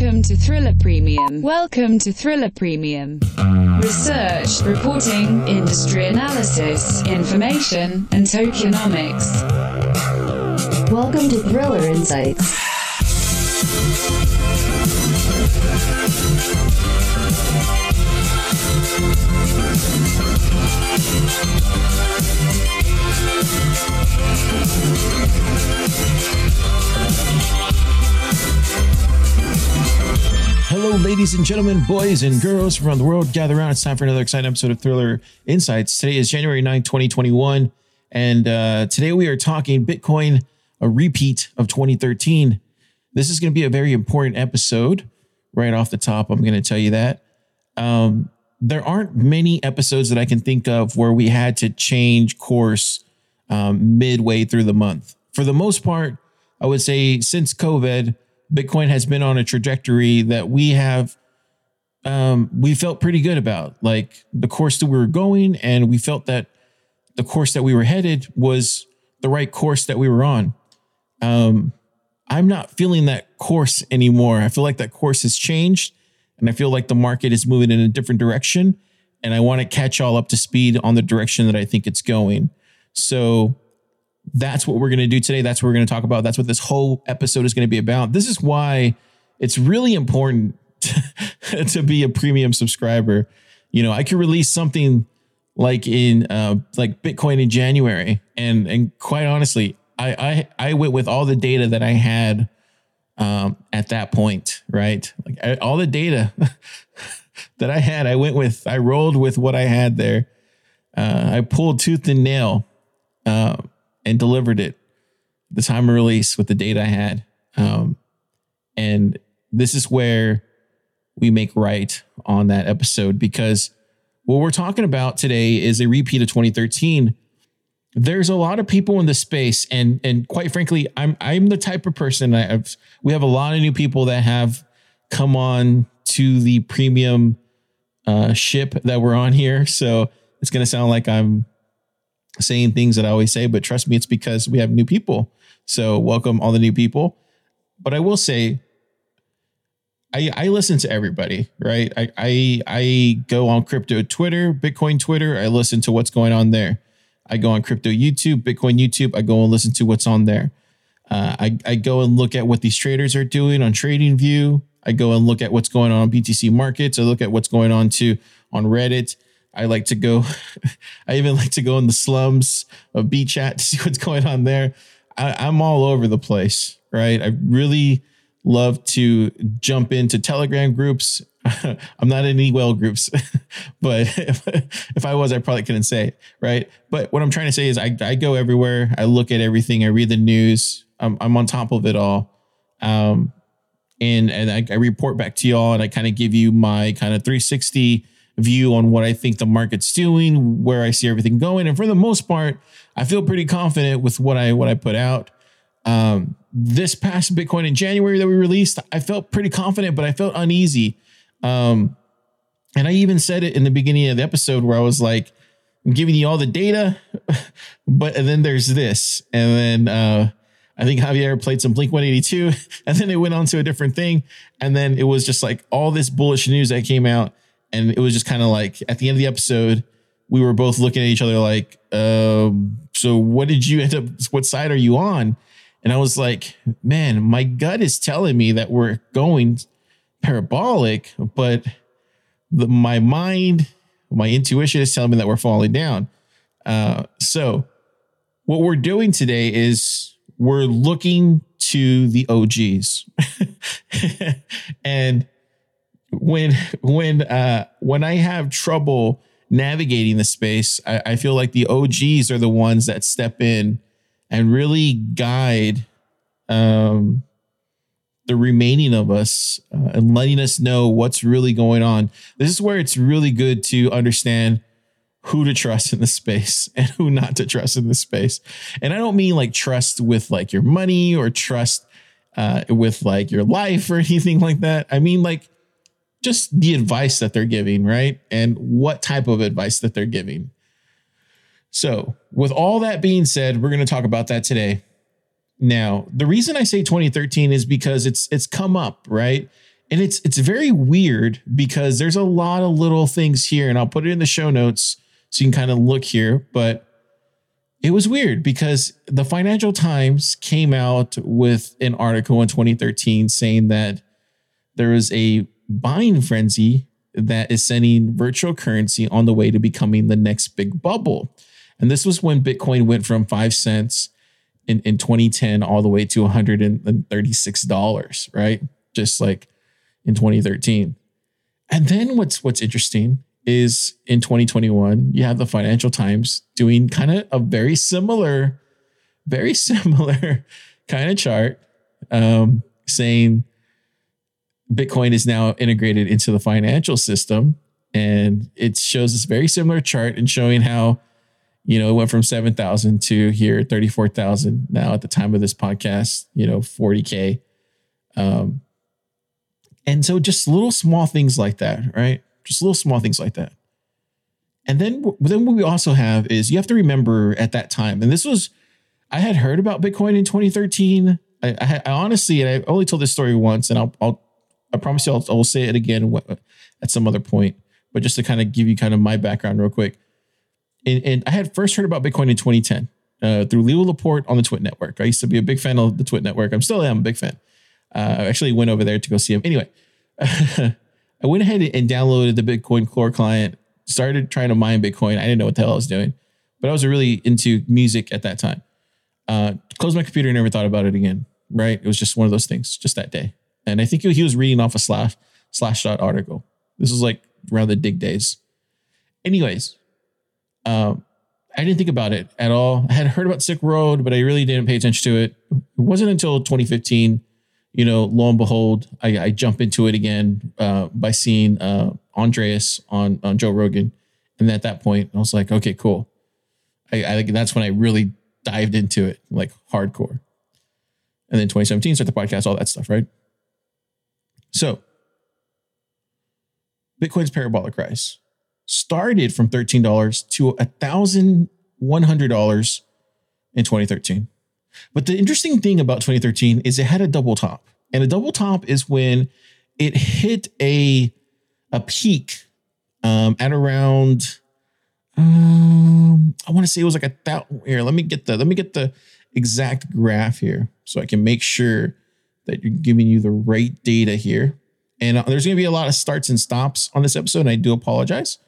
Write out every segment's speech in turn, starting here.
Welcome to Thriller Premium. Welcome to Thriller Premium. Research, reporting, industry analysis, information, and tokenomics. Welcome to Thriller Insights. Hello, ladies and gentlemen, boys and girls from around the world. Gather around. It's time for another exciting episode of Thriller Insights. Today is January 9, 2021. And uh, today we are talking Bitcoin, a repeat of 2013. This is going to be a very important episode right off the top. I'm going to tell you that. Um, there aren't many episodes that I can think of where we had to change course um, midway through the month. For the most part, I would say since COVID, Bitcoin has been on a trajectory that we have um, we felt pretty good about, like the course that we were going, and we felt that the course that we were headed was the right course that we were on. Um, I'm not feeling that course anymore. I feel like that course has changed, and I feel like the market is moving in a different direction, and I want to catch all up to speed on the direction that I think it's going. So that's what we're going to do today. That's what we're going to talk about. That's what this whole episode is going to be about. This is why it's really important to, to be a premium subscriber. You know, I could release something like in uh, like Bitcoin in January, and and quite honestly, I I I went with all the data that I had um, at that point, right? Like I, all the data that I had, I went with. I rolled with what I had there. Uh, I pulled tooth and nail. Uh, and delivered it the time of release with the date I had. Um, and this is where we make right on that episode because what we're talking about today is a repeat of 2013. There's a lot of people in the space, and and quite frankly, I'm I'm the type of person I have. We have a lot of new people that have come on to the premium uh, ship that we're on here, so it's gonna sound like I'm saying things that I always say, but trust me, it's because we have new people. So welcome all the new people. But I will say, I I listen to everybody, right? I I I go on crypto Twitter, Bitcoin Twitter. I listen to what's going on there. I go on crypto YouTube, Bitcoin YouTube. I go and listen to what's on there. Uh, I I go and look at what these traders are doing on Trading View. I go and look at what's going on on BTC markets. I look at what's going on to on Reddit. I like to go, I even like to go in the slums of BChat to see what's going on there. I, I'm all over the place, right? I really love to jump into Telegram groups. I'm not in any well groups, but if, if, I was, I probably couldn't say it, right? But what I'm trying to say is I, I go everywhere. I look at everything. I read the news. I'm, I'm on top of it all. Um, and and I, I report back to y'all and I kind of give you my kind of 360 view on what I think the market's doing, where I see everything going. And for the most part, I feel pretty confident with what I what I put out. Um, this past Bitcoin in January that we released, I felt pretty confident, but I felt uneasy. Um, and I even said it in the beginning of the episode where I was like, I'm giving you all the data, but and then there's this. And then uh, I think Javier played some Blink 182, and then it went on to a different thing. And then it was just like all this bullish news that came out and it was just kind of like at the end of the episode, we were both looking at each other like, um, so what did you end up? What side are you on? And I was like, man, my gut is telling me that we're going parabolic, but the, my mind, my intuition is telling me that we're falling down. Uh, so what we're doing today is we're looking to the OGs and when when uh when I have trouble navigating the space, I, I feel like the OGs are the ones that step in and really guide um the remaining of us uh, and letting us know what's really going on. This is where it's really good to understand who to trust in the space and who not to trust in the space. And I don't mean like trust with like your money or trust uh, with like your life or anything like that. I mean like just the advice that they're giving, right? And what type of advice that they're giving. So, with all that being said, we're going to talk about that today. Now, the reason I say 2013 is because it's it's come up, right? And it's it's very weird because there's a lot of little things here, and I'll put it in the show notes so you can kind of look here. But it was weird because the Financial Times came out with an article in 2013 saying that there was a buying frenzy that is sending virtual currency on the way to becoming the next big bubble. And this was when Bitcoin went from five cents in, in 2010 all the way to $136, right? Just like in 2013. And then what's what's interesting is in 2021, you have the Financial Times doing kind of a very similar, very similar kind of chart, um, saying Bitcoin is now integrated into the financial system. And it shows this very similar chart and showing how, you know, it went from 7,000 to here, 34,000 now at the time of this podcast, you know, 40K. Um, and so just little small things like that, right? Just little small things like that. And then, then what we also have is you have to remember at that time, and this was, I had heard about Bitcoin in 2013. I, I, I honestly, and I only told this story once, and I'll, I'll I promise you, I'll, I'll say it again at some other point. But just to kind of give you kind of my background real quick, and, and I had first heard about Bitcoin in 2010 uh, through Leo Laporte on the TWiT Network. I used to be a big fan of the TWiT Network. I'm still am a big fan. Uh, I actually went over there to go see him. Anyway, I went ahead and downloaded the Bitcoin Core client, started trying to mine Bitcoin. I didn't know what the hell I was doing, but I was really into music at that time. Uh, closed my computer, and never thought about it again. Right? It was just one of those things, just that day. And I think he was reading off a slash Slashdot article. This was like around the Digg days. Anyways, um, I didn't think about it at all. I had heard about Silk Road, but I really didn't pay attention to it. It wasn't until 2015, you know, lo and behold, I, I jump into it again uh, by seeing uh, Andreas on on Joe Rogan, and at that point, I was like, okay, cool. I, I think that's when I really dived into it, like hardcore. And then 2017, start the podcast, all that stuff, right? So, Bitcoin's parabolic rise started from $13 to $1,100 in 2013. But the interesting thing about 2013 is it had a double top. And a double top is when it hit a, a peak um, at around um, I want to say it was like a thousand. Here, let me get the let me get the exact graph here so I can make sure that you're giving you the right data here. And uh, there's going to be a lot of starts and stops on this episode. And I do apologize.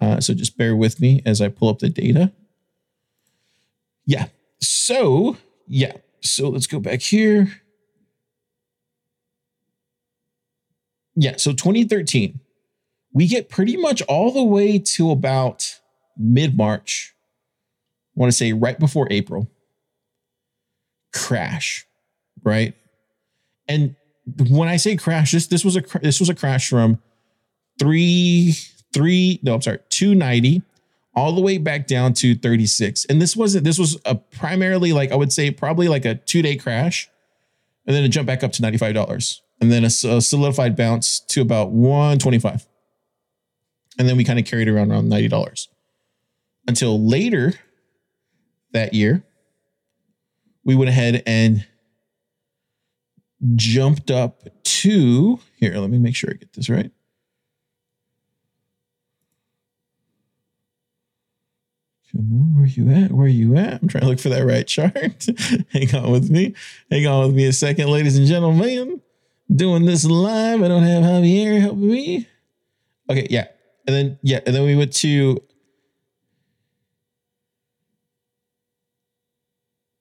Uh, so just bear with me as I pull up the data. Yeah. So, yeah. So let's go back here. Yeah. So 2013, we get pretty much all the way to about mid March. I want to say right before April. Crash, right? And when I say crash, this this was a this was a crash from three three no I'm sorry two ninety all the way back down to 36 and this wasn't this was a primarily like i would say probably like a two day crash and then a jump back up to $95 and then a, a solidified bounce to about 125 and then we kind of carried around around $90 until later that year we went ahead and jumped up to here. Let me make sure I get this right. Where you at? Where are you at? I'm trying to look for that right chart. Hang on with me. Hang on with me a second, ladies and gentlemen. Doing this live. I don't have Javier helping me. Okay, yeah. And then yeah, and then we went to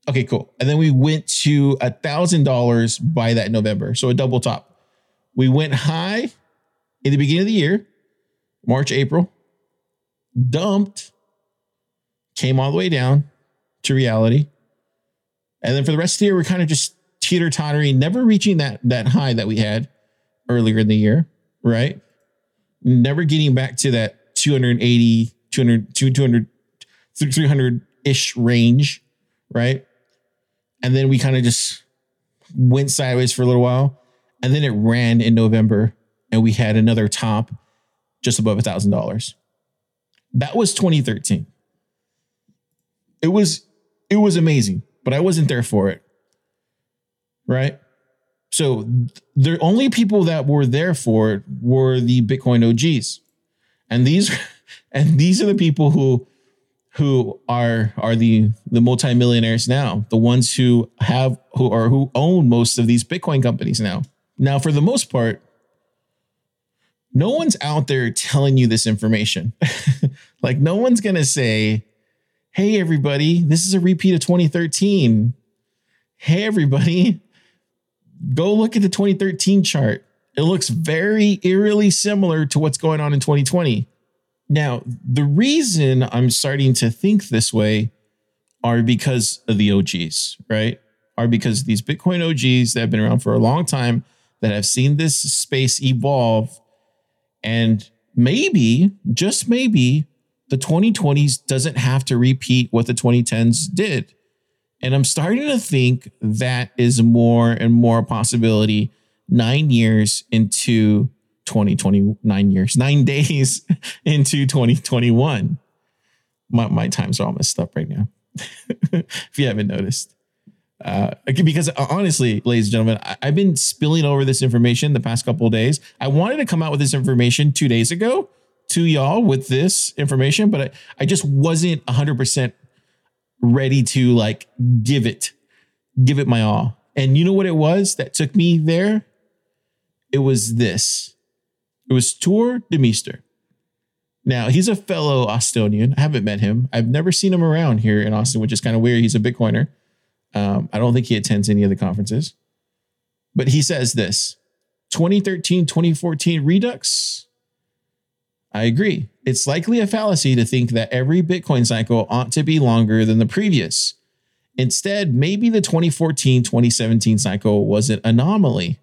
Okay, cool. And then we went to a thousand dollars by that November. So a double top. We went high in the beginning of the year, March, April, dumped, came all the way down to reality. And then for the rest of the year, we're kind of just teeter tottering, never reaching that, that high that we had earlier in the year, right? Never getting back to that 280, 200, 200, 300 ish range, right? And then we kind of just went sideways for a little while. And then it ran in November and we had another top just above a thousand dollars. That was 2013. It was it was amazing, but I wasn't there for it. Right? So the only people that were there for it were the Bitcoin OGs. And these and these are the people who who are are the the multimillionaires now, the ones who have who are who own most of these Bitcoin companies now. Now, for the most part, no one's out there telling you this information. like no one's gonna say, "Hey, everybody, this is a repeat of 2013." Hey, everybody, go look at the 2013 chart. It looks very eerily similar to what's going on in 2020. Now, the reason I'm starting to think this way are because of the OGs, right? Are because these Bitcoin OGs that have been around for a long time that have seen this space evolve and maybe, just maybe, the 2020s doesn't have to repeat what the 2010s did. And I'm starting to think that is more and more a possibility nine years into 2029 years, nine days into 2021. My, my times are all messed up right now. if you haven't noticed. Uh, because uh, honestly, ladies and gentlemen, I, have been spilling over this information the past couple days. I wanted to come out with this information two days ago to y'all with this information, but I, I just wasn't 100% ready to like give it, give it my all. And you know what it was that took me there? It was this. It was Tuur Demeester. Now, he's a fellow Austonian. I haven't met him. I've never seen him around here in Austin, which is kind of weird. He's a Bitcoiner. Um, I don't think he attends any of the conferences. But he says this 2013, 2014 Redux. I agree. It's likely a fallacy to think that every Bitcoin cycle ought to be longer than the previous. Instead, maybe the 2014 2017 cycle was an anomaly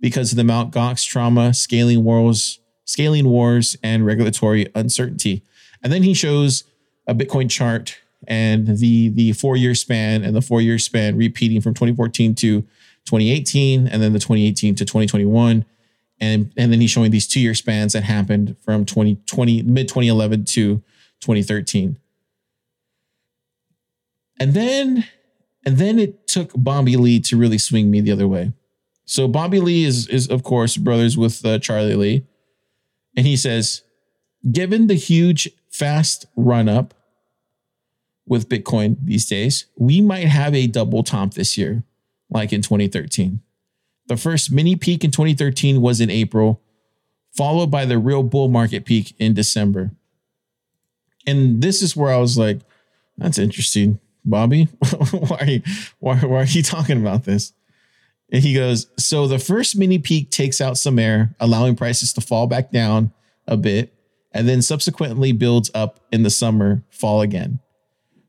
because of the Mt. Gox trauma, scaling wars, scaling wars, and regulatory uncertainty. And then he shows a Bitcoin chart and the the four year span and the four year span repeating from 2014 to 2018, and then the 2018 to 2021. And, and then he's showing these two year spans that happened from 2020, mid 2011 to 2013. And then, and then it took Bobby Lee to really swing me the other way. So Bobby Lee is is of course brothers with uh, Charlie Lee, and he says, given the huge fast run up with Bitcoin these days, we might have a double top this year, like in 2013. The first mini peak in 2013 was in April, followed by the real bull market peak in December. And this is where I was like, that's interesting, Bobby. why, are you, why, why are you talking about this? And he goes, So the first mini peak takes out some air, allowing prices to fall back down a bit, and then subsequently builds up in the summer, fall again.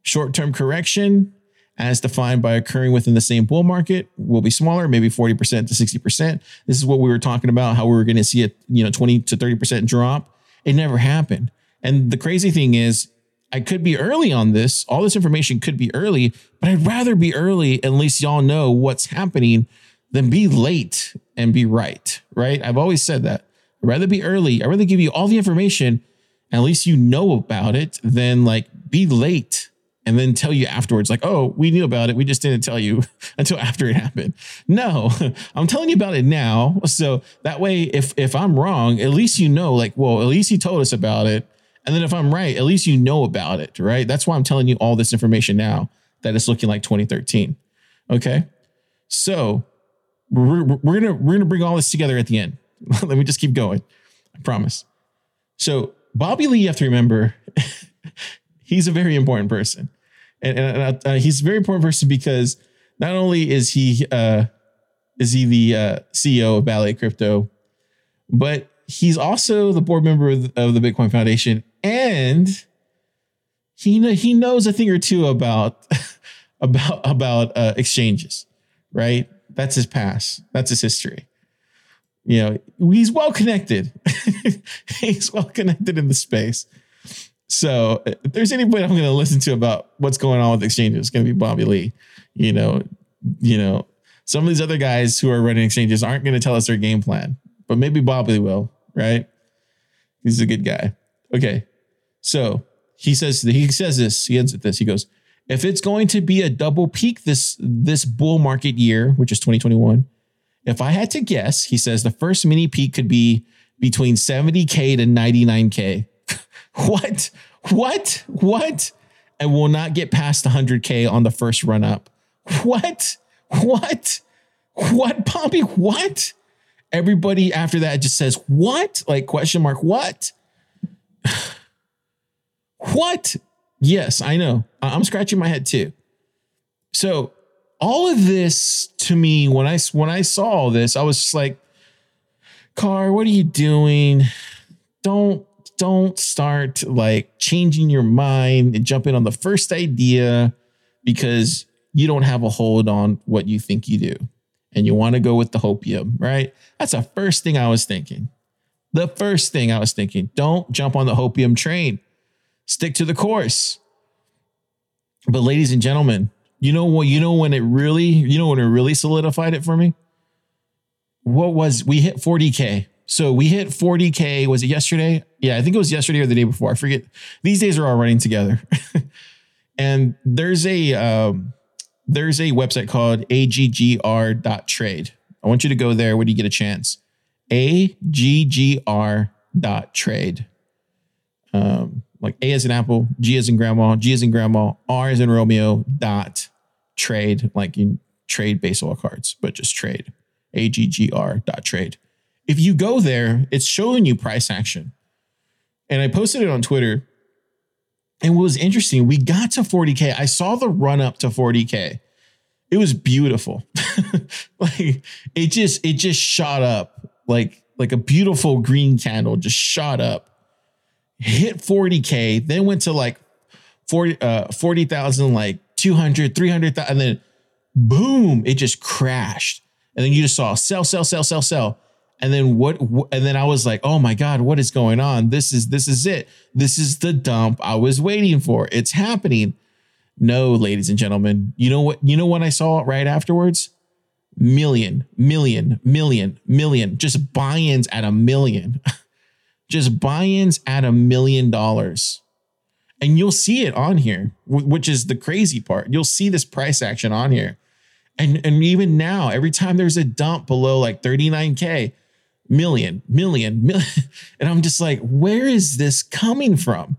Short term correction, as defined by occurring within the same bull market, will be smaller, maybe 40% to 60%. This is what we were talking about, how we were going to see a you know 20 to 30% drop. It never happened. And the crazy thing is, I could be early on this. All this information could be early, but I'd rather be early. At least y'all know what's happening then be late and be right, right? I've always said that. I'd rather be early. I'd rather give you all the information, at least you know about it, than like be late and then tell you afterwards, like, oh, we knew about it. We just didn't tell you until after it happened. No, I'm telling you about it now. So that way, if if I'm wrong, at least you know, like, well, at least he told us about it. And then if I'm right, at least you know about it, right? That's why I'm telling you all this information now that it's looking like 2013. Okay. So we're, we're gonna we're gonna bring all this together at the end. Let me just keep going. I promise. So Bobby Lee, you have to remember, he's a very important person, and, and uh, he's a very important person because not only is he uh, is he the uh, CEO of Ballet Crypto, but he's also the board member of the, of the Bitcoin Foundation, and he he knows a thing or two about about about uh, exchanges, right? That's his past. That's his history. You know, he's well connected. he's well connected in the space. So uh, if there's anybody I'm going to listen to about what's going on with exchanges, it's going to be Bobby Lee. You know, you know, some of these other guys who are running exchanges aren't going to tell us their game plan, but maybe Bobby will, right? He's a good guy. Okay. So he says he says this, he ends with this. He goes, if it's going to be a double peak this this bull market year, which is 2021, If I had to guess, he says the first mini peak could be between 70K to 99K. what? What? What? And will not get past 100K on the first run up. What? What? What, Pompey? What? Everybody after that just says, what? Like, question mark, what? what? Yes, I know. I'm scratching my head too. So, all of this to me, when I when I saw all this, I was just like, Car, what are you doing? Don't don't start like changing your mind and jumping on the first idea because you don't have a hold on what you think you do and you want to go with the hopium, right? That's the first thing I was thinking. The first thing I was thinking, don't jump on the hopium train. Stick to the course. But ladies and gentlemen, you know what you know when it really, you know when it really solidified it for me? What was we hit 40k. So we hit 40k was it yesterday? Yeah, I think it was yesterday or the day before. I forget. These days are all running together. and there's a um, there's a website called aggr.trade. I want you to go there when you get a chance. aggr.trade. Um, like A as in apple, G as in grandma, G as in grandma, R as in Romeo, dot trade, like you trade baseball cards, but just trade. A-G-G-R dot trade. If you go there, it's showing you price action. And I posted it on Twitter. And what was interesting, we got to 40K. I saw the run up to 40K. It was beautiful. like it just, it just shot up like, like a beautiful green candle just shot up hit 40K, then went to like 40, uh, 40,000, like 200, 300,000, and then boom, it just crashed. And then you just saw sell, sell, sell, sell, sell. And then what, and then I was like, oh my God, what is going on? This is, this is it. This is the dump I was waiting for. It's happening. No, ladies and gentlemen, you know what, you know when I saw right afterwards? Million, million, million, million, just buy-ins at a million. just buy-ins at a million dollars. And you'll see it on here, which is the crazy part. You'll see this price action on here. And, and even now, every time there's a dump below like 39K, million, million, million. And I'm just like, where is this coming from?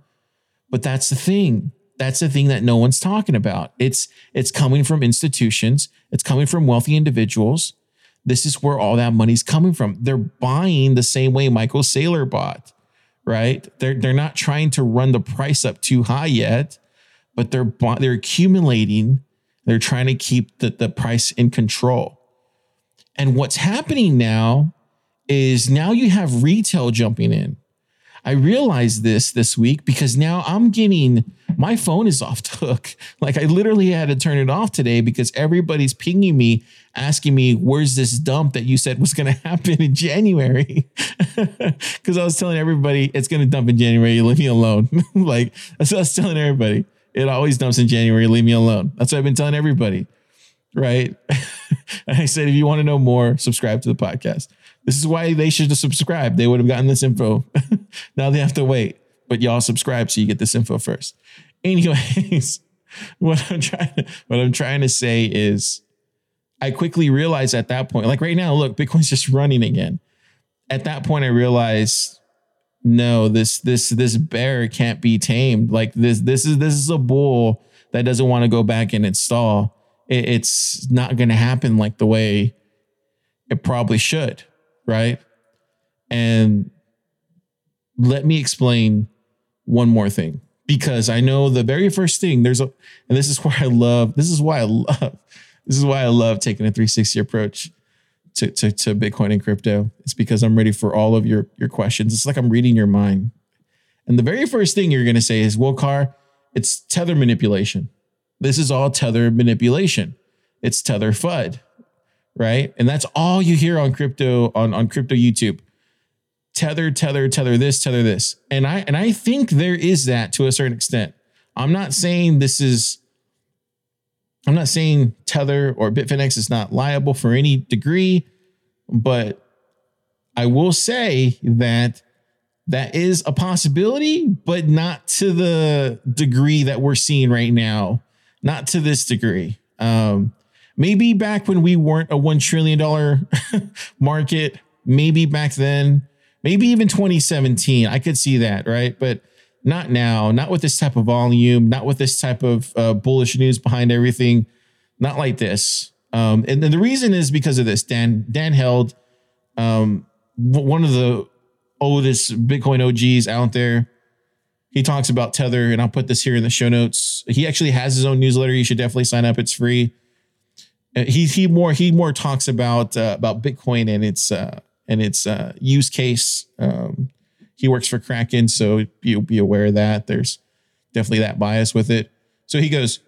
But that's the thing. That's the thing that no one's talking about. It's it's coming from institutions, it's coming from wealthy individuals, this is where all that money's coming from. They're buying the same way Michael Saylor bought, right? They're they're not trying to run the price up too high yet, but they're they're accumulating. They're trying to keep the, the price in control. And what's happening now is now you have retail jumping in. I realized this this week because now I'm getting my phone is off the hook. Like I literally had to turn it off today because everybody's pinging me asking me where's this dump that you said was going to happen in January because I was telling everybody it's going to dump in January. Leave me alone. like that's what I was telling everybody. It always dumps in January. Leave me alone. That's what I've been telling everybody. Right. and I said, if you want to know more, subscribe to the podcast. This is why they should have subscribed. They would have gotten this info. now they have to wait, but y'all subscribe so you get this info first. Anyways, what I'm trying to, what I'm trying to say is I quickly realized at that point, like right now, look, Bitcoin's just running again. At that point, I realized no, this this this bear can't be tamed. Like this this is this is a bull that doesn't want to go back and install. It, it's not going to happen like the way it probably should right? And let me explain one more thing because I know the very first thing there's a, and this is why I love, this is why I love, this is why I love taking a 360 approach to, to, to Bitcoin and crypto. It's because I'm ready for all of your, your questions. It's like I'm reading your mind. And the very first thing you're going to say is, well, Car, it's tether manipulation. This is all tether manipulation. It's tether FUD right? And that's all you hear on crypto on on crypto YouTube. Tether, tether, tether this, tether this. And I and I think there is that to a certain extent. I'm not saying this is I'm not saying Tether or Bitfinex is not liable for any degree, but I will say that that is a possibility, but not to the degree that we're seeing right now. Not to this degree. Um, maybe back when we weren't a $1 trillion market, maybe back then, maybe even 2017, I could see that, right? But not now, not with this type of volume, not with this type of uh, bullish news behind everything, not like this. Um, and, the reason is because of this. Dan Dan Held, um, one of the oldest Bitcoin OGs out there, he talks about Tether, and I'll put this here in the show notes. He actually has his own newsletter. You should definitely sign up. It's free. Uh, he he more he more talks about uh, about Bitcoin and its uh, and its uh, use case. Um, he works for Kraken, so you'll be aware of that. There's definitely that bias with it. So he goes,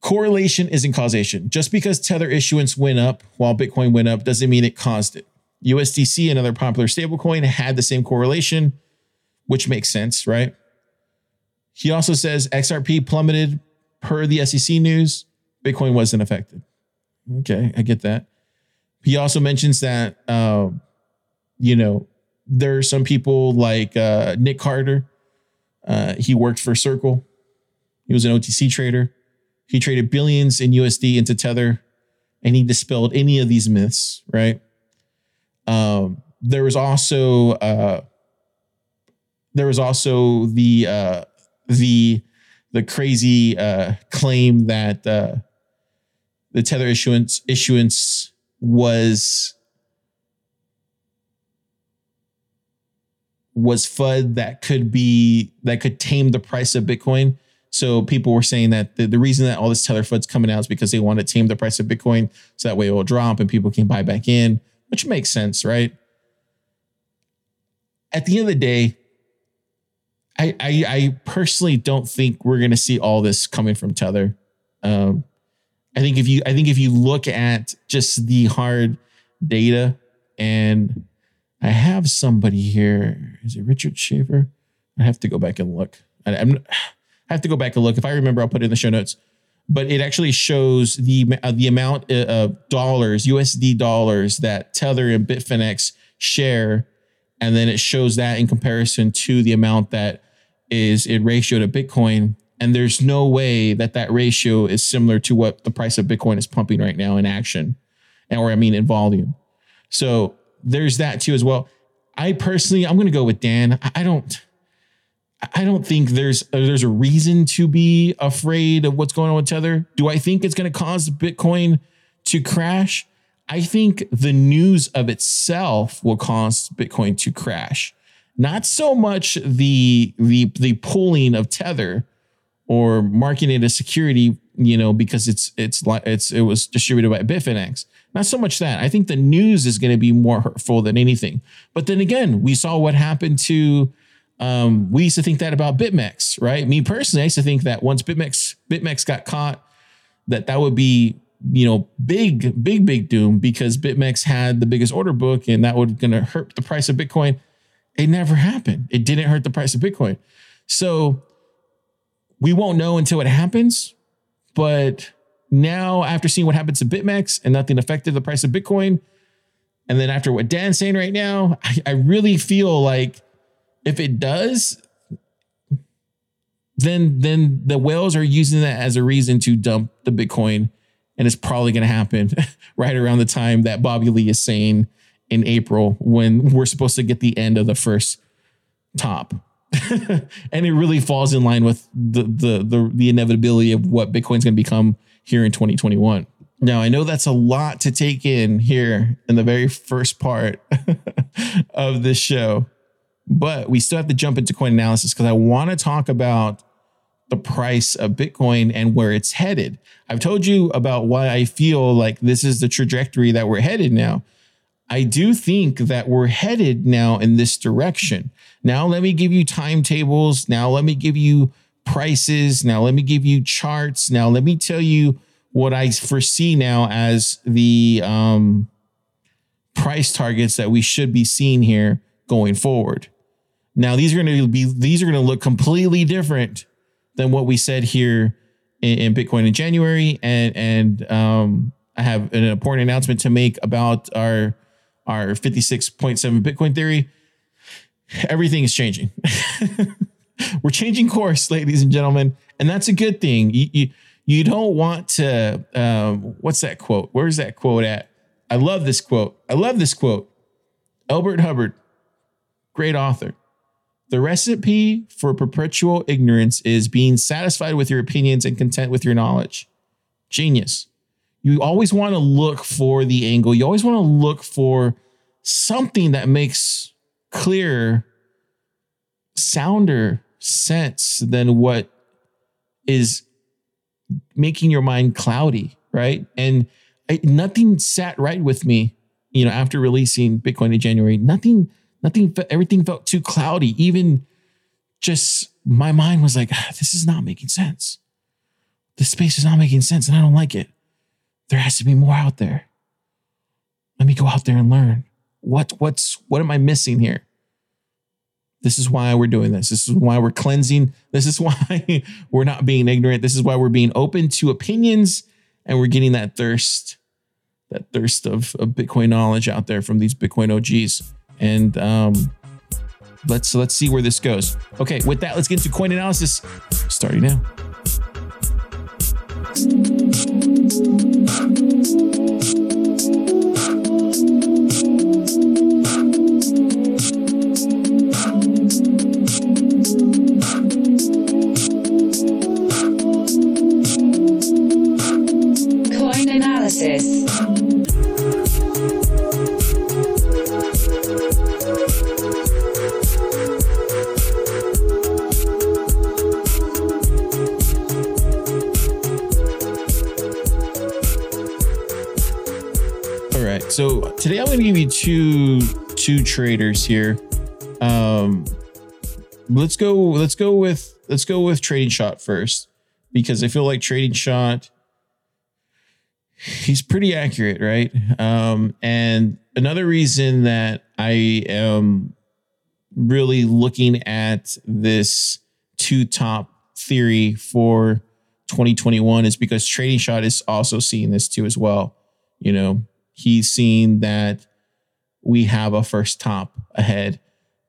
correlation isn't causation. Just because Tether issuance went up while Bitcoin went up doesn't mean it caused it. USDC, another popular stablecoin, had the same correlation, which makes sense, right? He also says XRP plummeted per the SEC news. Bitcoin wasn't affected. Okay, I get that. He also mentions that, uh, you know, there are some people like uh, Nick Carter. Uh, he worked for Circle. He was an OTC trader. He traded billions in USD into Tether, and he dispelled any of these myths. Right. Um, there was also uh, there was also the uh, the the crazy uh, claim that uh, the Tether issuance issuance was was FUD that could be that could tame the price of Bitcoin. So people were saying that the, the reason that all this Tether FUD's coming out is because they want to tame the price of Bitcoin so that way it will drop and people can buy back in, which makes sense, right? At the end of the day, I I, personally don't think we're gonna see all this coming from Tether. Um, I think if you I think if you look at just the hard data and I have somebody here. Is it Richard Shaver? I have to go back and look. I, I'm, I have to go back and look. If I remember, I'll put it in the show notes. But it actually shows the uh, the amount uh, of dollars, USD dollars that Tether and Bitfinex share, and then it shows that in comparison to the amount that is in ratio to Bitcoin. And there's no way that that ratio is similar to what the price of Bitcoin is pumping right now in action, or I mean in volume. So there's that too as well. I personally, I'm going to go with Dan. I don't, I don't think there's there's a reason to be afraid of what's going on with Tether. Do I think it's going to cause Bitcoin to crash? I think the news of itself will cause Bitcoin to crash. Not so much the the the pulling of Tether or marking it as security, you know, because it's it's like it's it was distributed by Bitfinex. Not so much that. I think the news is going to be more hurtful than anything. But then again, we saw what happened to. Um, we used to think that about BitMEX, right? Me personally, I used to think that once BitMEX BitMEX got caught, that that would be you know big, big, big doom because BitMEX had the biggest order book and that would going to hurt the price of Bitcoin. It never happened. It didn't hurt the price of Bitcoin. So we won't know until it happens, but now after seeing what happens to BitMEX and nothing affected the price of Bitcoin, and then after what Dan's saying right now, I, I really feel like if it does, then then the whales are using that as a reason to dump the Bitcoin, and it's probably going to happen right around the time that Bobby Lee is saying in April when we're supposed to get the end of the first top. and it really falls in line with the the the, the inevitability of what Bitcoin's going to become here in 2021. Now, I know that's a lot to take in here in the very first part of this show, but we still have to jump into coin analysis because I want to talk about the price of Bitcoin and where it's headed. I've told you about why I feel like this is the trajectory that we're headed now. I do think that we're headed now in this direction. Now, let me give you timetables. Now, let me give you prices. Now, let me give you charts. Now, let me tell you what I foresee now as the um, price targets that we should be seeing here going forward. Now, these are going to be these are going to look completely different than what we said here in, in Bitcoin in January, and and um, I have an important announcement to make about our our 56.7 Bitcoin theory. Everything is changing. We're changing course, ladies and gentlemen, and that's a good thing. You, you, you don't want to um, what's that quote where's that quote at i love this quote i love this quote elbert hubbard great author the recipe for perpetual ignorance is being satisfied with your opinions and content with your knowledge genius you always want to look for the angle you always want to look for something that makes clearer, sounder sense than what is making your mind cloudy, right? And I, nothing sat right with me, you know, after releasing Bitcoin in January. Nothing, nothing, everything felt too cloudy. Even just my mind was like, ah, this is not making sense. This space is not making sense, and I don't like it. There has to be more out there. Let me go out there and learn. What, what's, what am I missing here? This is why we're doing this. This is why we're cleansing. This is why we're not being ignorant. This is why we're being open to opinions and we're getting that thirst, that thirst of, of Bitcoin knowledge out there from these Bitcoin OGs. And um, let's let's see where this goes. Okay, with that, let's get into coin analysis starting now. So today I'm going to give you two two traders here. Um, let's go. Let's go with let's go with Trading Shot first because I feel like Trading Shot he's pretty accurate, right? Um, and another reason that I am really looking at this two top theory for 2021 is because Trading Shot is also seeing this too as well. You know, he's seen that we have a first top ahead.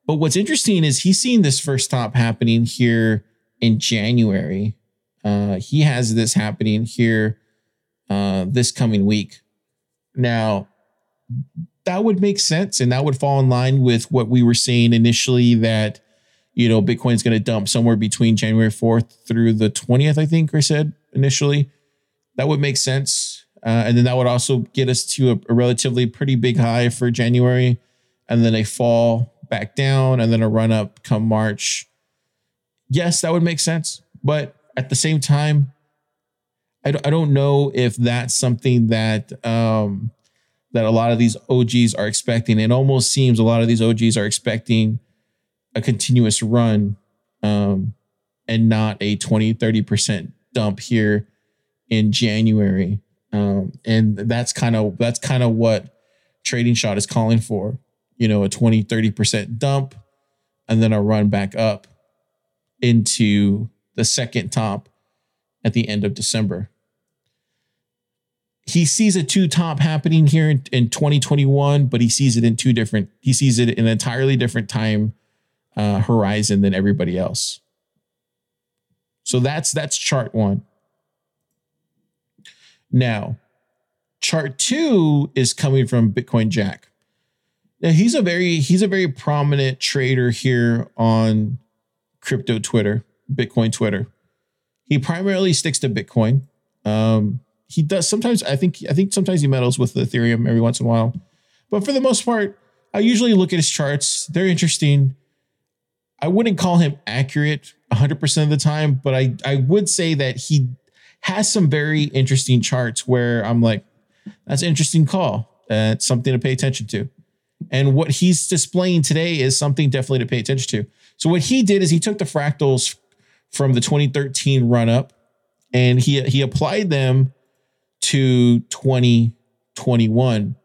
But what's interesting is he's seen this first top happening here in January. Uh, he has this happening here uh, this coming week. Now, that would make sense and that would fall in line with what we were saying initially that, you know, Bitcoin's going to dump somewhere between January 4th through the 20th, I think I said initially. That would make sense. Uh, and then that would also get us to a, a, relatively pretty big high for January, and then a fall back down, and then a run up come March. Yes, that would make sense. But at the same time, I don't, I don't know if that's something that um, that a lot of these OGs are expecting. It almost seems a lot of these OGs are expecting a continuous run um, and not a 20, 30% dump here in January. Um, and that's kind of that's kind of what trading shot is calling for. You know, a 20, 30% dump and then a run back up into the second top at the end of December. He sees a two top happening here in, in 2021, but he sees it in two different, he sees it in an entirely different time uh, horizon than everybody else. So that's that's chart one. Now, chart two is coming from Bitcoin Jack. Now he's a very he's a very prominent trader here on crypto Twitter, Bitcoin Twitter. He primarily sticks to Bitcoin. Um, he does sometimes. I think I think sometimes he meddles with Ethereum every once in a while, but for the most part, I usually look at his charts. They're interesting. I wouldn't call him accurate 100% of the time, but I I would say that he has some very interesting charts where I'm like, that's an interesting call. Uh, that's something to pay attention to. And what he's displaying today is something definitely to pay attention to. So what he did is he took the fractals from the 2013 run up and he he applied them to 2021.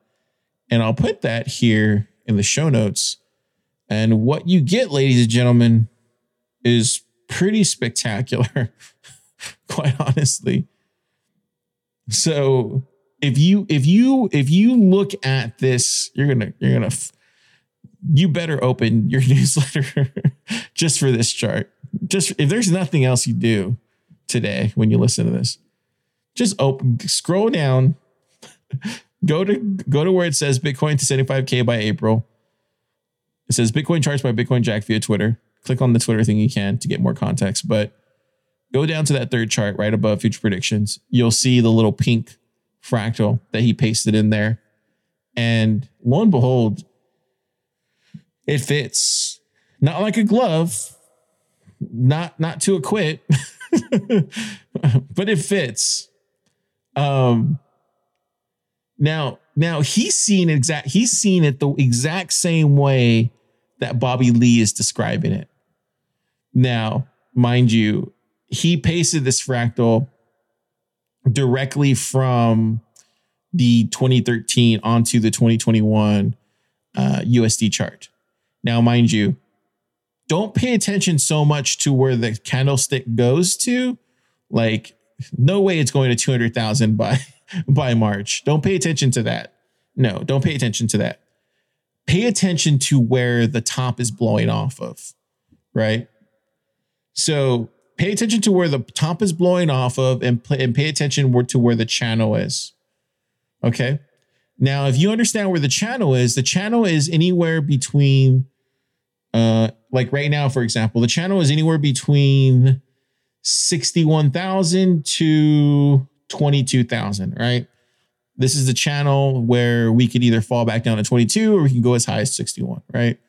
And I'll put that here in the show notes. And what you get, ladies and gentlemen, is pretty spectacular. quite honestly. So if you if you if you look at this, you're gonna you're gonna you better open your newsletter just for this chart. Just if there's nothing else you do today when you listen to this, just open, scroll down, go to go to where it says Bitcoin to 75k by April. It says Bitcoin charts by Bitcoin Jack via Twitter. Click on the Twitter thing you can to get more context, but go down to that third chart right above future predictions. You'll see the little pink fractal that he pasted in there. And lo and behold, it fits. Not like a glove, not not to acquit, but it fits. Um now now he's seen exact he's seen it the exact same way that Bobby Lee is describing it. Now, mind you, he pasted this fractal directly from the 2013 onto the 2021 uh, USD chart. Now, mind you, don't pay attention so much to where the candlestick goes to. Like, no way it's going to 200,000 by by March. Don't pay attention to that. No, don't pay attention to that. Pay attention to where the top is blowing off of, right? So pay attention to where the top is blowing off of and, and pay attention to where the channel is. Okay. Now, if you understand where the channel is, the channel is anywhere between, uh, like right now, for example, the channel is anywhere between 61,000 to 22,000, right? This is the channel where we could either fall back down to 22 or we can go as high as 61, right?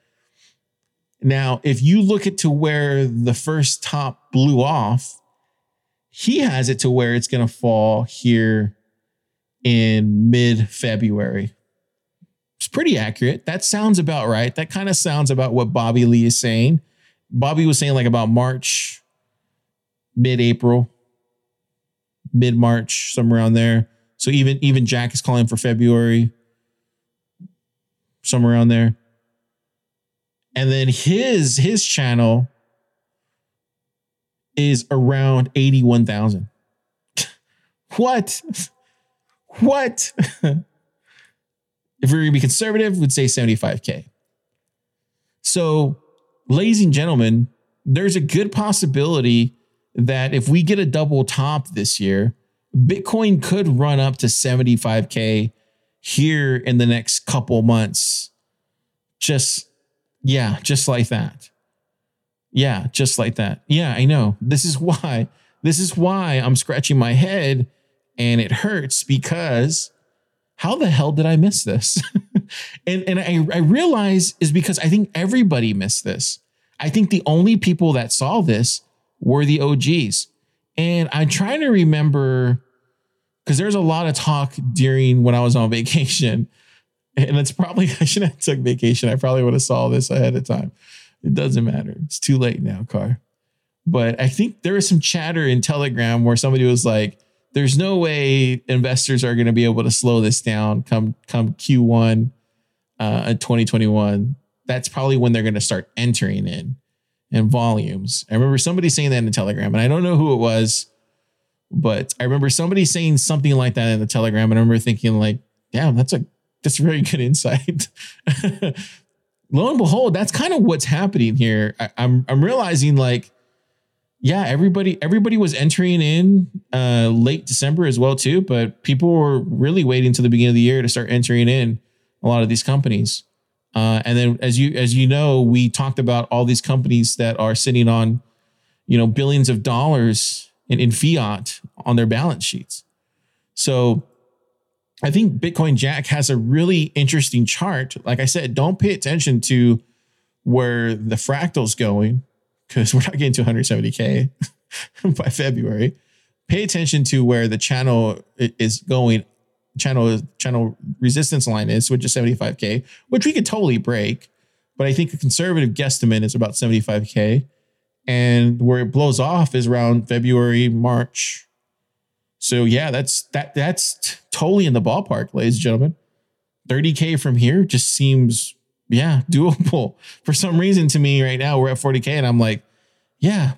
Now, if you look at to where the first top blew off, he has it to where it's going to fall here in mid February. It's pretty accurate. That sounds about right. That kind of sounds about what Bobby Lee is saying. Bobby was saying like about March, mid April, mid March, somewhere around there. So even even Jack is calling for February, somewhere around there. And then his his channel is around 81,000. what? What? if we're to be conservative, we'd say 75K. So, ladies and gentlemen, there's a good possibility that if we get a double top this year, Bitcoin could run up to 75K here in the next couple months. Just, yeah, just like that. Yeah, just like that. Yeah, I know. This is why, this is why I'm scratching my head and it hurts because how the hell did I miss this? and and I, I realize is because I think everybody missed this. I think the only people that saw this were the OGs. And I'm trying to remember because there's a lot of talk during when I was on vacation. And it's probably I shouldn't have took vacation. I probably would have saw this ahead of time. It doesn't matter. It's too late now, car. But I think there was some chatter in Telegram where somebody was like, there's no way investors are going to be able to slow this down come come Q1 uh, 2021. That's probably when they're going to start entering in in volumes. I remember somebody saying that in Telegram, and I don't know who it was, but I remember somebody saying something like that in the Telegram, and I remember thinking like, "Damn, that's a that's very good insight." Lo and behold, that's kind of what's happening here. I, I'm I'm realizing like yeah, everybody everybody was entering in uh, late December as well too, but people were really waiting to the beginning of the year to start entering in a lot of these companies. Uh, and then as you as you know, we talked about all these companies that are sitting on, you know, billions of dollars in, in fiat on their balance sheets. So I think Bitcoin Jack has a really interesting chart. Like I said, don't pay attention to where the fractal's going because we're not getting to 170K by February. Pay attention to where the channel is going, channel channel resistance line is, which is 75K, which we could totally break. But I think a conservative guesstimate is about 75K. And where it blows off is around February, March. So yeah, that's that that's t- totally in the ballpark, ladies and gentlemen. 30K from here just seems yeah, doable. For some reason to me right now, we're at 40K and I'm like, yeah,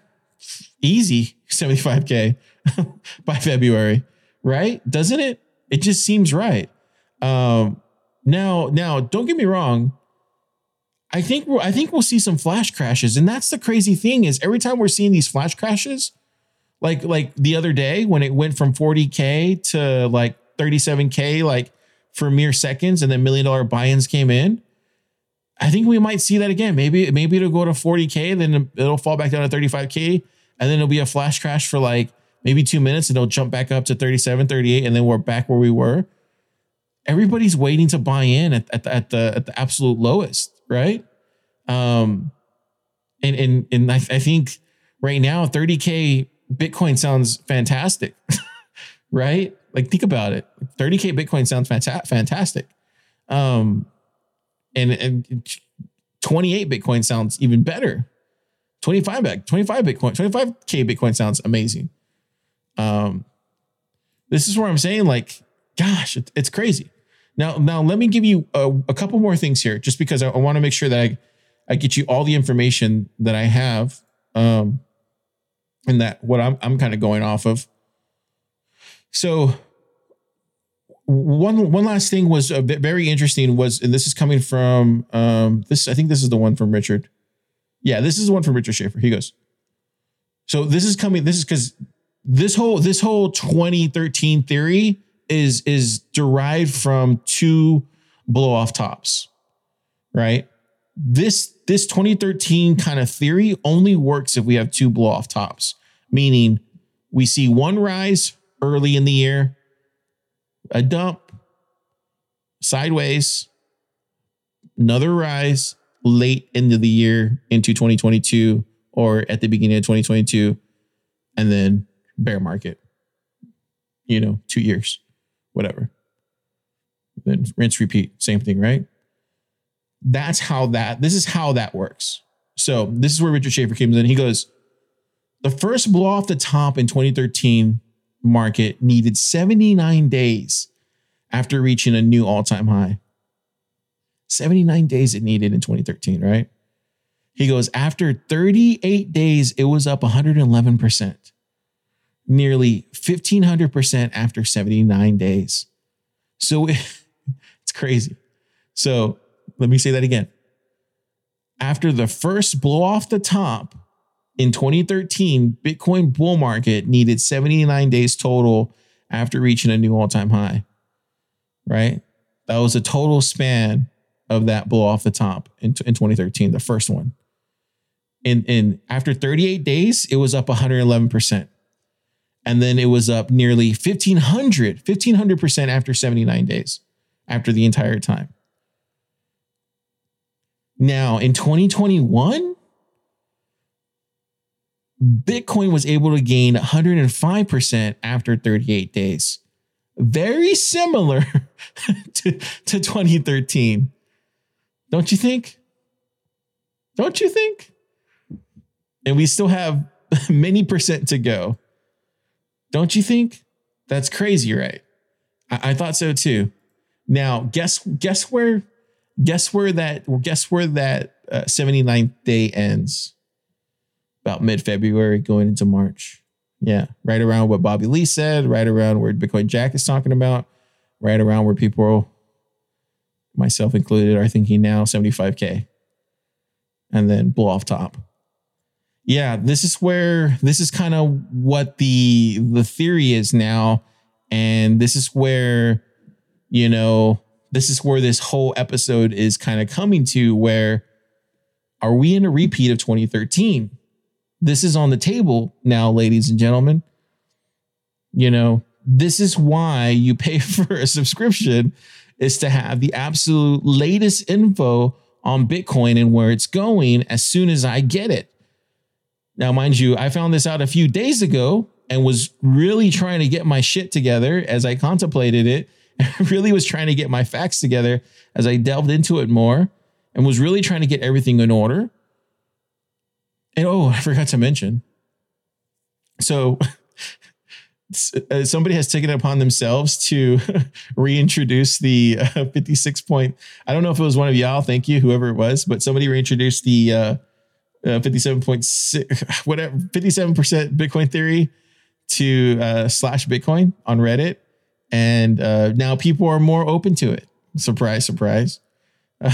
easy 75K by February, right? Doesn't it? It just seems right. Um, now, now, don't get me wrong. I think I think we'll see some flash crashes, and that's the crazy thing is every time we're seeing these flash crashes, Like like the other day when it went from 40k to like 37k, like for mere seconds, and then million dollar buy-ins came in. I think we might see that again. Maybe maybe it'll go to 40k, then it'll fall back down to 35k, and then it'll be a flash crash for like maybe two minutes, and it'll jump back up to 37, 38, and then we're back where we were. Everybody's waiting to buy in at, at, the, at the at the absolute lowest, right? Um, and and and I, I think right now 30k Bitcoin sounds fantastic, right? Like think about it. 30k Bitcoin sounds fanta- fantastic. Um, and, and 28 Bitcoin sounds even better. 25 back, 25 Bitcoin, 25k Bitcoin sounds amazing. Um, this is where I'm saying, like, gosh, it, it's crazy. Now, now let me give you a, a couple more things here, just because I, I want to make sure that I, I get you all the information that I have, um, and that what I'm I'm kind of going off of. So one one last thing was very interesting was and this is coming from um this I think this is the one from Richard. Yeah, this is the one from Richard Schaefer. He goes. So this is coming this is cuz this whole this whole 2013 theory is is derived from two blow off tops. Right? This this 2013 kind of theory only works if we have two blow off tops, meaning we see one rise early in the year a dump, sideways, another rise late into the year into 2022 or at the beginning of 2022, and then bear market, you know, two years, whatever. Then rinse, repeat, same thing, right? That's how that, this is how that works. So this is where Richard Schaefer comes in. He goes, the first blow off the top in 2013 market needed 79 days after reaching a new all time high. 79 days it needed in 2013, right? He goes, after 38 days, it was up 111%, nearly 1500% after 79 days. So it's crazy. So let me say that again. After the first blow off the top, in 2013, Bitcoin bull market needed 79 days total after reaching a new all time high. Right? That was a total span of that blow off the top in, in 2013, the first one. In, in after 38 days, it was up 111%. And then it was up nearly 1500, 1500% after 79 days, after the entire time. Now, in 2021, Bitcoin was able to gain 105% after 38 days. Very similar to, to 2013. Don't you think? Don't you think? And we still have many percent to go. Don't you think? That's crazy, right? I, I thought so too. Now, guess guess where guess where that guess where that uh, 79th day ends about mid February going into March. Yeah, right around what Bobby Lee said, right around where Bitcoin Jack is talking about, right around where people, myself included, are thinking now 75K and then blow off top. Yeah, this is where this is kind of what the the theory is now and this is where you know, this is where this whole episode is kind of coming to where are we in a repeat of 2013? this is on the table now, ladies and gentlemen. You know, this is why you pay for a subscription is to have the absolute latest info on Bitcoin and where it's going as soon as I get it. Now, mind you, I found this out a few days ago and was really trying to get my shit together as I contemplated it. Really was trying to get my facts together as I delved into it more and was really trying to get everything in order. And oh, I forgot to mention. So uh, somebody has taken it upon themselves to reintroduce the uh, 56 point. I don't know if it was one of y'all. Thank you, whoever it was, but somebody reintroduced the uh, uh 57.6, whatever, 57% Bitcoin theory to uh, slash Bitcoin on Reddit. And uh, now people are more open to it. Surprise, surprise.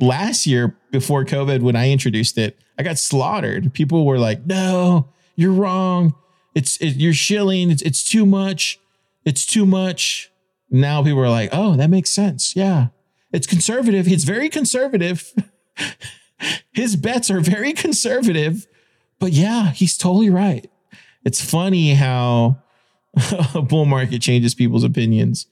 last year before COVID, when I introduced it, I got slaughtered. People were like, no, you're wrong. it's it, you're shilling. It's it's too much. It's too much. Now people are like, oh, that makes sense. Yeah, it's conservative. It's very conservative. His bets are very conservative, but yeah, he's totally right. It's funny how a bull market changes people's opinions.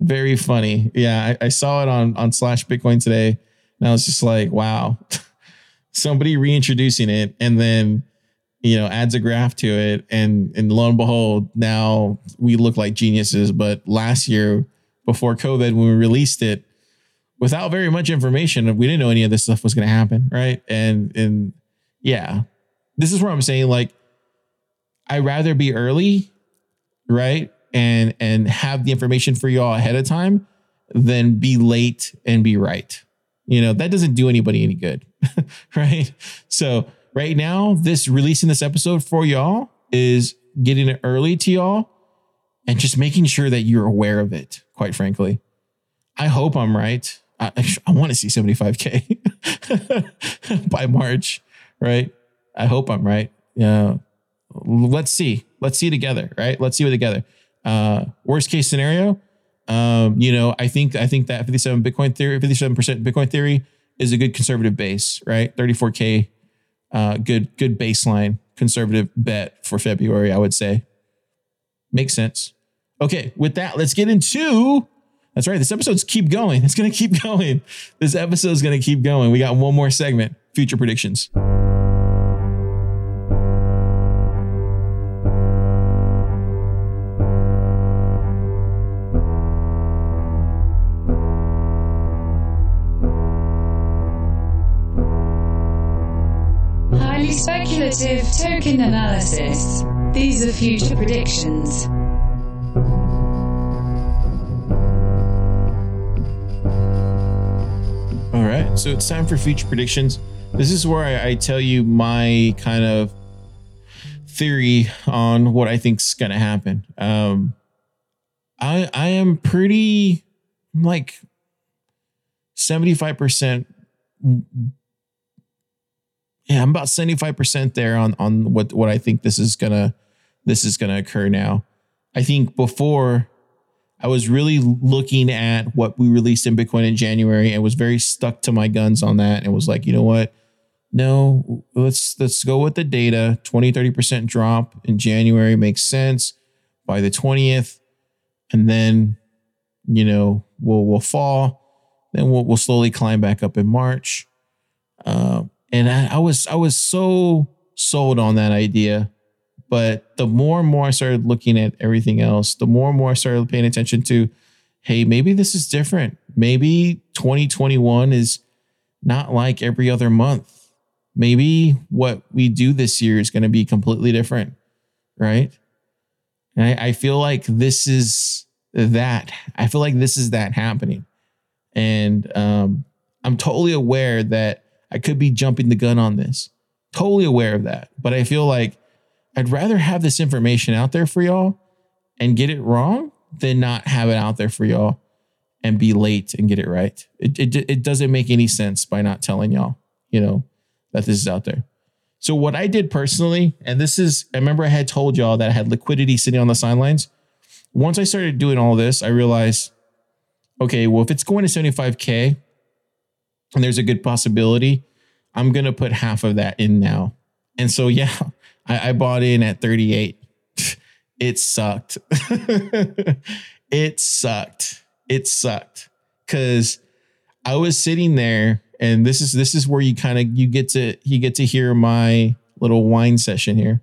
Very funny. Yeah, I, I saw it on on slash Bitcoin today, and I was just like, wow. Somebody reintroducing it, and then you know adds a graph to it, and and lo and behold, now we look like geniuses. But last year, before COVID, when we released it, without very much information, we didn't know any of this stuff was going to happen, right? And and yeah, this is where I'm saying like I'd rather be early, right? And and have the information for y'all ahead of time than be late and be right. You know, that doesn't do anybody any good, right? So, right now, this releasing this episode for y'all is getting it early to y'all and just making sure that you're aware of it, quite frankly. I hope I'm right. I, I want to see 75K by March, right? I hope I'm right. Yeah let's see. Let's see together, right? Let's see it together. Uh, worst case scenario, um, you know, I think I think that 57 Bitcoin theory, 57% Bitcoin theory is a good conservative base, right? 34K, uh, good, good baseline conservative bet for February, I would say. Makes sense. Okay, with that, let's get into that's right. This episode's keep going. It's gonna keep going. This episode's gonna keep going. We got one more segment, future predictions. Speculative token analysis. These are future predictions. All right, so it's time for future predictions. This is where I, I tell you my kind of theory on what I think is going to happen. Um, I I am pretty like seventy five percent yeah, I'm about 75% there on on what what I think this is gonna this is gonna occur now. I think before I was really looking at what we released in Bitcoin in January and was very stuck to my guns on that and was like, you know what? No, let's let's go with the data. 20, 30% drop in January makes sense by the 20th. And then, you know, we'll we'll fall. Then we'll we'll slowly climb back up in March. Uh, and I, I was I was so sold on that idea. But the more and more I started looking at everything else, the more and more I started paying attention to, hey, maybe this is different. Maybe 2021 is not like every other month. Maybe what we do this year is going to be completely different. Right. And I, I feel like this is that. I feel like this is that happening. And um, I'm totally aware that I could be jumping the gun on this. Totally aware of that. But I feel like I'd rather have this information out there for y'all and get it wrong than not have it out there for y'all and be late and get it right. It, it, it doesn't make any sense by not telling y'all, you know, that this is out there. So what I did personally, and this is, I remember I had told y'all that I had liquidity sitting on the sidelines. Once I started doing all this, I realized, okay, well, if it's going to 75K, and there's a good possibility I'm gonna put half of that in now. And so yeah, I, I bought in at 38. it sucked. it sucked. It sucked. Cause I was sitting there and this is this is where you kind of you get to you get to hear my little whine session here.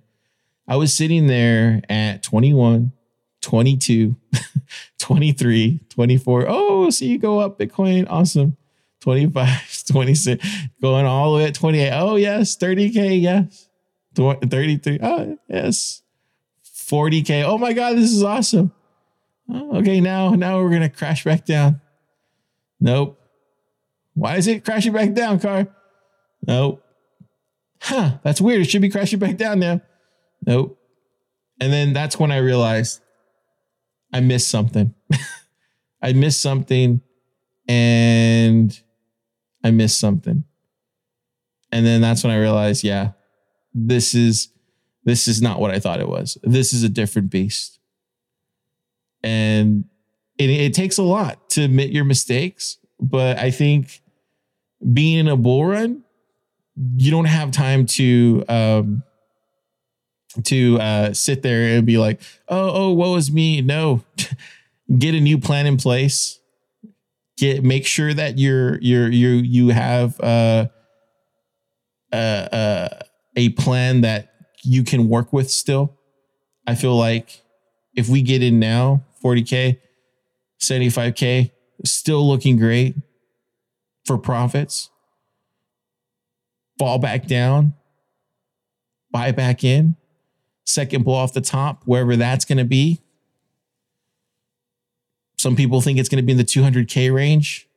I was sitting there at 21, 22, 23, 24. Oh, see you go up Bitcoin. Awesome. 25, 26, going all the way at 28. Oh, yes. 30K. Yes. 33. Oh, yes. 40K. Oh my God, this is awesome. Oh, okay, now, now we're going to crash back down. Nope. Why is it crashing back down, car? Nope. Huh, that's weird. It should be crashing back down now. Nope. And then that's when I realized I missed something. I missed something and I missed something. And then that's when I realized, yeah, this is this is not what I thought it was. This is a different beast. And it, it takes a lot to admit your mistakes, but I think being in a bull run, you don't have time to um, to uh, sit there and be like, oh, oh, what was me? No, get a new plan in place. Get make sure that you're you're you you have uh, uh, uh, a plan that you can work with still. I feel like if we get in now, 40K, 75K, still looking great for profits. Fall back down, buy back in, second blow off the top, wherever that's going to be. Some people think it's going to be in the 200K range.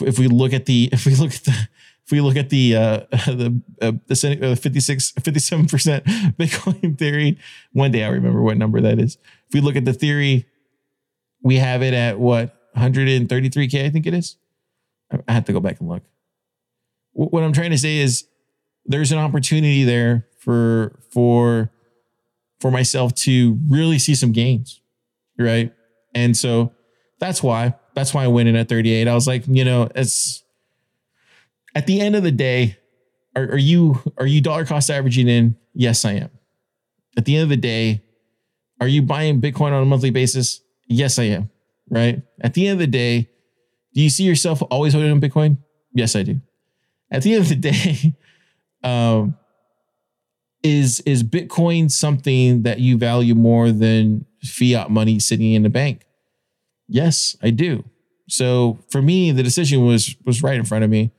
If we look at the, if we look at the, if we look at the uh, the uh, the uh, 56 57 percent Bitcoin theory, one day I remember what number that is. If we look at the theory, we have it at what 133k, I think it is. I have to go back and look. What I'm trying to say is, there's an opportunity there for for for myself to really see some gains, right? And so that's why that's why I went in at 38. I was like, you know, it's at the end of the day, are, are you are you dollar cost averaging in? Yes, I am. At the end of the day, are you buying Bitcoin on a monthly basis? Yes, I am. Right. At the end of the day, do you see yourself always holding on Bitcoin? Yes, I do. At the end of the day, um, is is Bitcoin something that you value more than fiat money sitting in the bank? Yes, I do. So for me, the decision was was right in front of me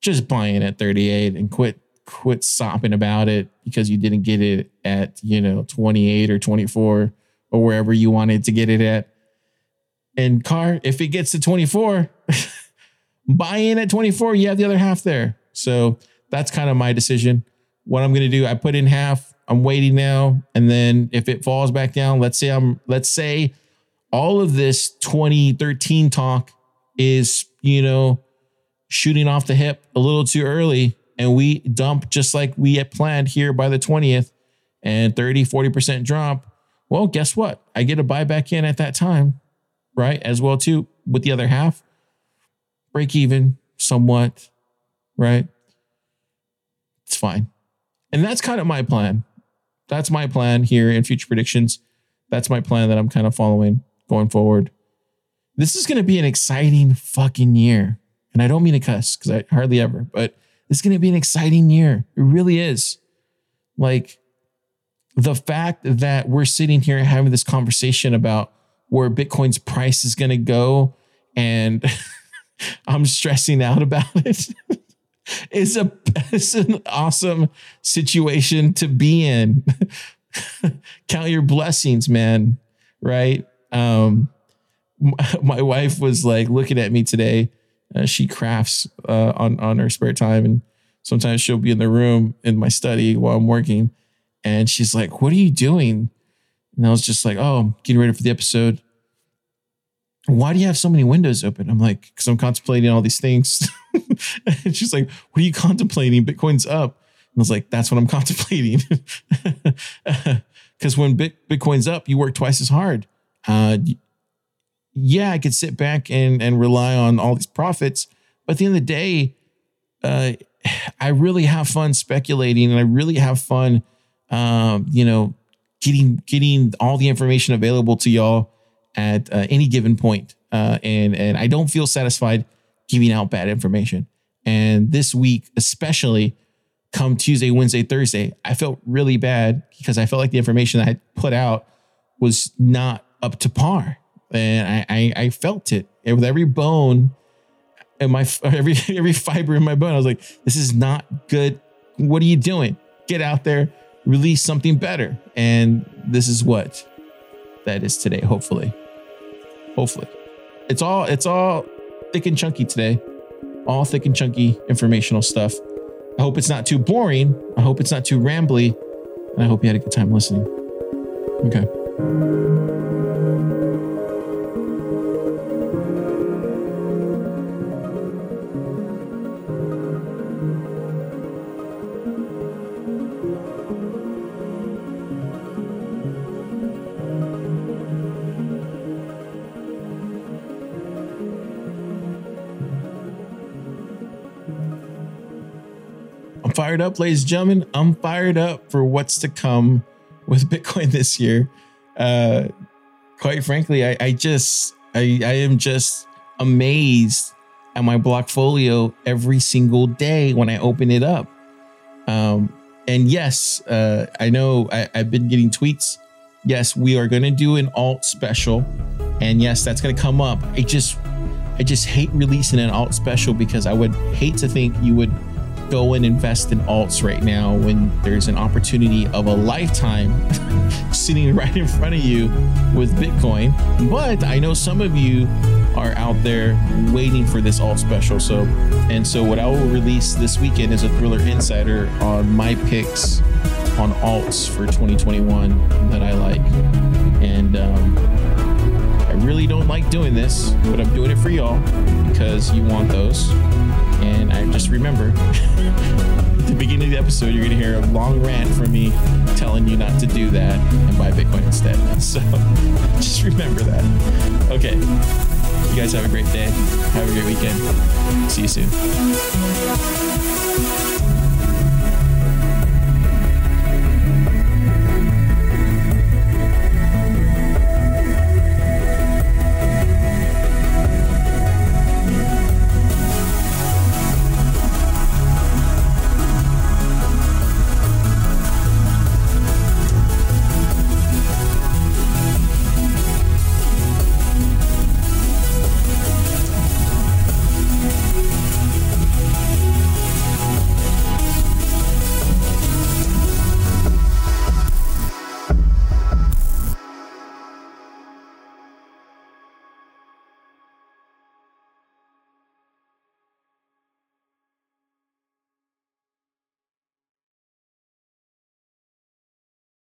just buying at 38 and quit quit sopping about it because you didn't get it at, you know, 28 or 24 or wherever you wanted to get it at. And car, if it gets to 24, buy in at 24, you have the other half there. So that's kind of my decision. What I'm going to do, I put in half. I'm waiting now. And then if it falls back down, let's say I'm, let's say all of this 2013 talk is, you know, shooting off the hip a little too early and we dump just like we had planned here by the 20th and 30, 40% drop, well, guess what? I get a buy back in at that time, right? As well too with the other half, break even somewhat, right? It's fine. And that's kind of my plan. That's my plan here in future predictions. That's my plan that I'm kind of following going forward. This is going to be an exciting fucking year. And I don't mean to cuss because I hardly ever, but it's going to be an exciting year. It really is. Like the fact that we're sitting here having this conversation about where Bitcoin's price is going to go and I'm stressing out about it is a it's an awesome situation to be in. Count your blessings, man. Right? Um, my wife was like looking at me today uh, she crafts uh, on on her spare time, and sometimes she'll be in the room in my study while I'm working, and she's like, "What are you doing?" And I was just like, "Oh, I'm getting ready for the episode." Why do you have so many windows open? I'm like, because I'm contemplating all these things. and she's like, What are you contemplating? Bitcoin's up. And I was like, That's what I'm contemplating. Because when Bitcoin's up, you work twice as hard. Uh, yeah, I could sit back and and rely on all these profits, but at the end of the day, uh, I really have fun speculating, and I really have fun, um, you know, getting getting all the information available to y'all at uh, any given point. Uh, and and I don't feel satisfied giving out bad information. And this week, especially come Tuesday, Wednesday, Thursday, I felt really bad because I felt like the information I had put out was not up to par and I, I, I felt it with every bone and my every every fiber in my bone. I was like, this is not good. What are you doing? Get out there, release something better. And this is what that is today, hopefully. Hopefully. It's all it's all thick and chunky today. All thick and chunky informational stuff. I hope it's not too boring. I hope it's not too rambly. And I hope you had a good time listening. Okay. Fired up, ladies and gentlemen. I'm fired up for what's to come with Bitcoin this year. Uh, quite frankly, I, I just I, I am just amazed at my blockfolio every single day when I open it up. Um, and yes, uh, I know I, I've been getting tweets. Yes, we are going to do an alt special, and yes, that's going to come up. I just I just hate releasing an alt special because I would hate to think you would go and invest in alts right now when there's an opportunity of a lifetime sitting right in front of you with Bitcoin. But I know some of you are out there waiting for this alt special. So, and so what I will release this weekend is a Thriller Insider on my picks on alts for 2021 that I like. And um, I really don't like doing this, but I'm doing it for y'all because you want those. And I just remember at the beginning of the episode, you're going to hear a long rant from me telling you not to do that and buy Bitcoin instead. So just remember that. Okay. You guys have a great day. Have a great weekend. See you soon.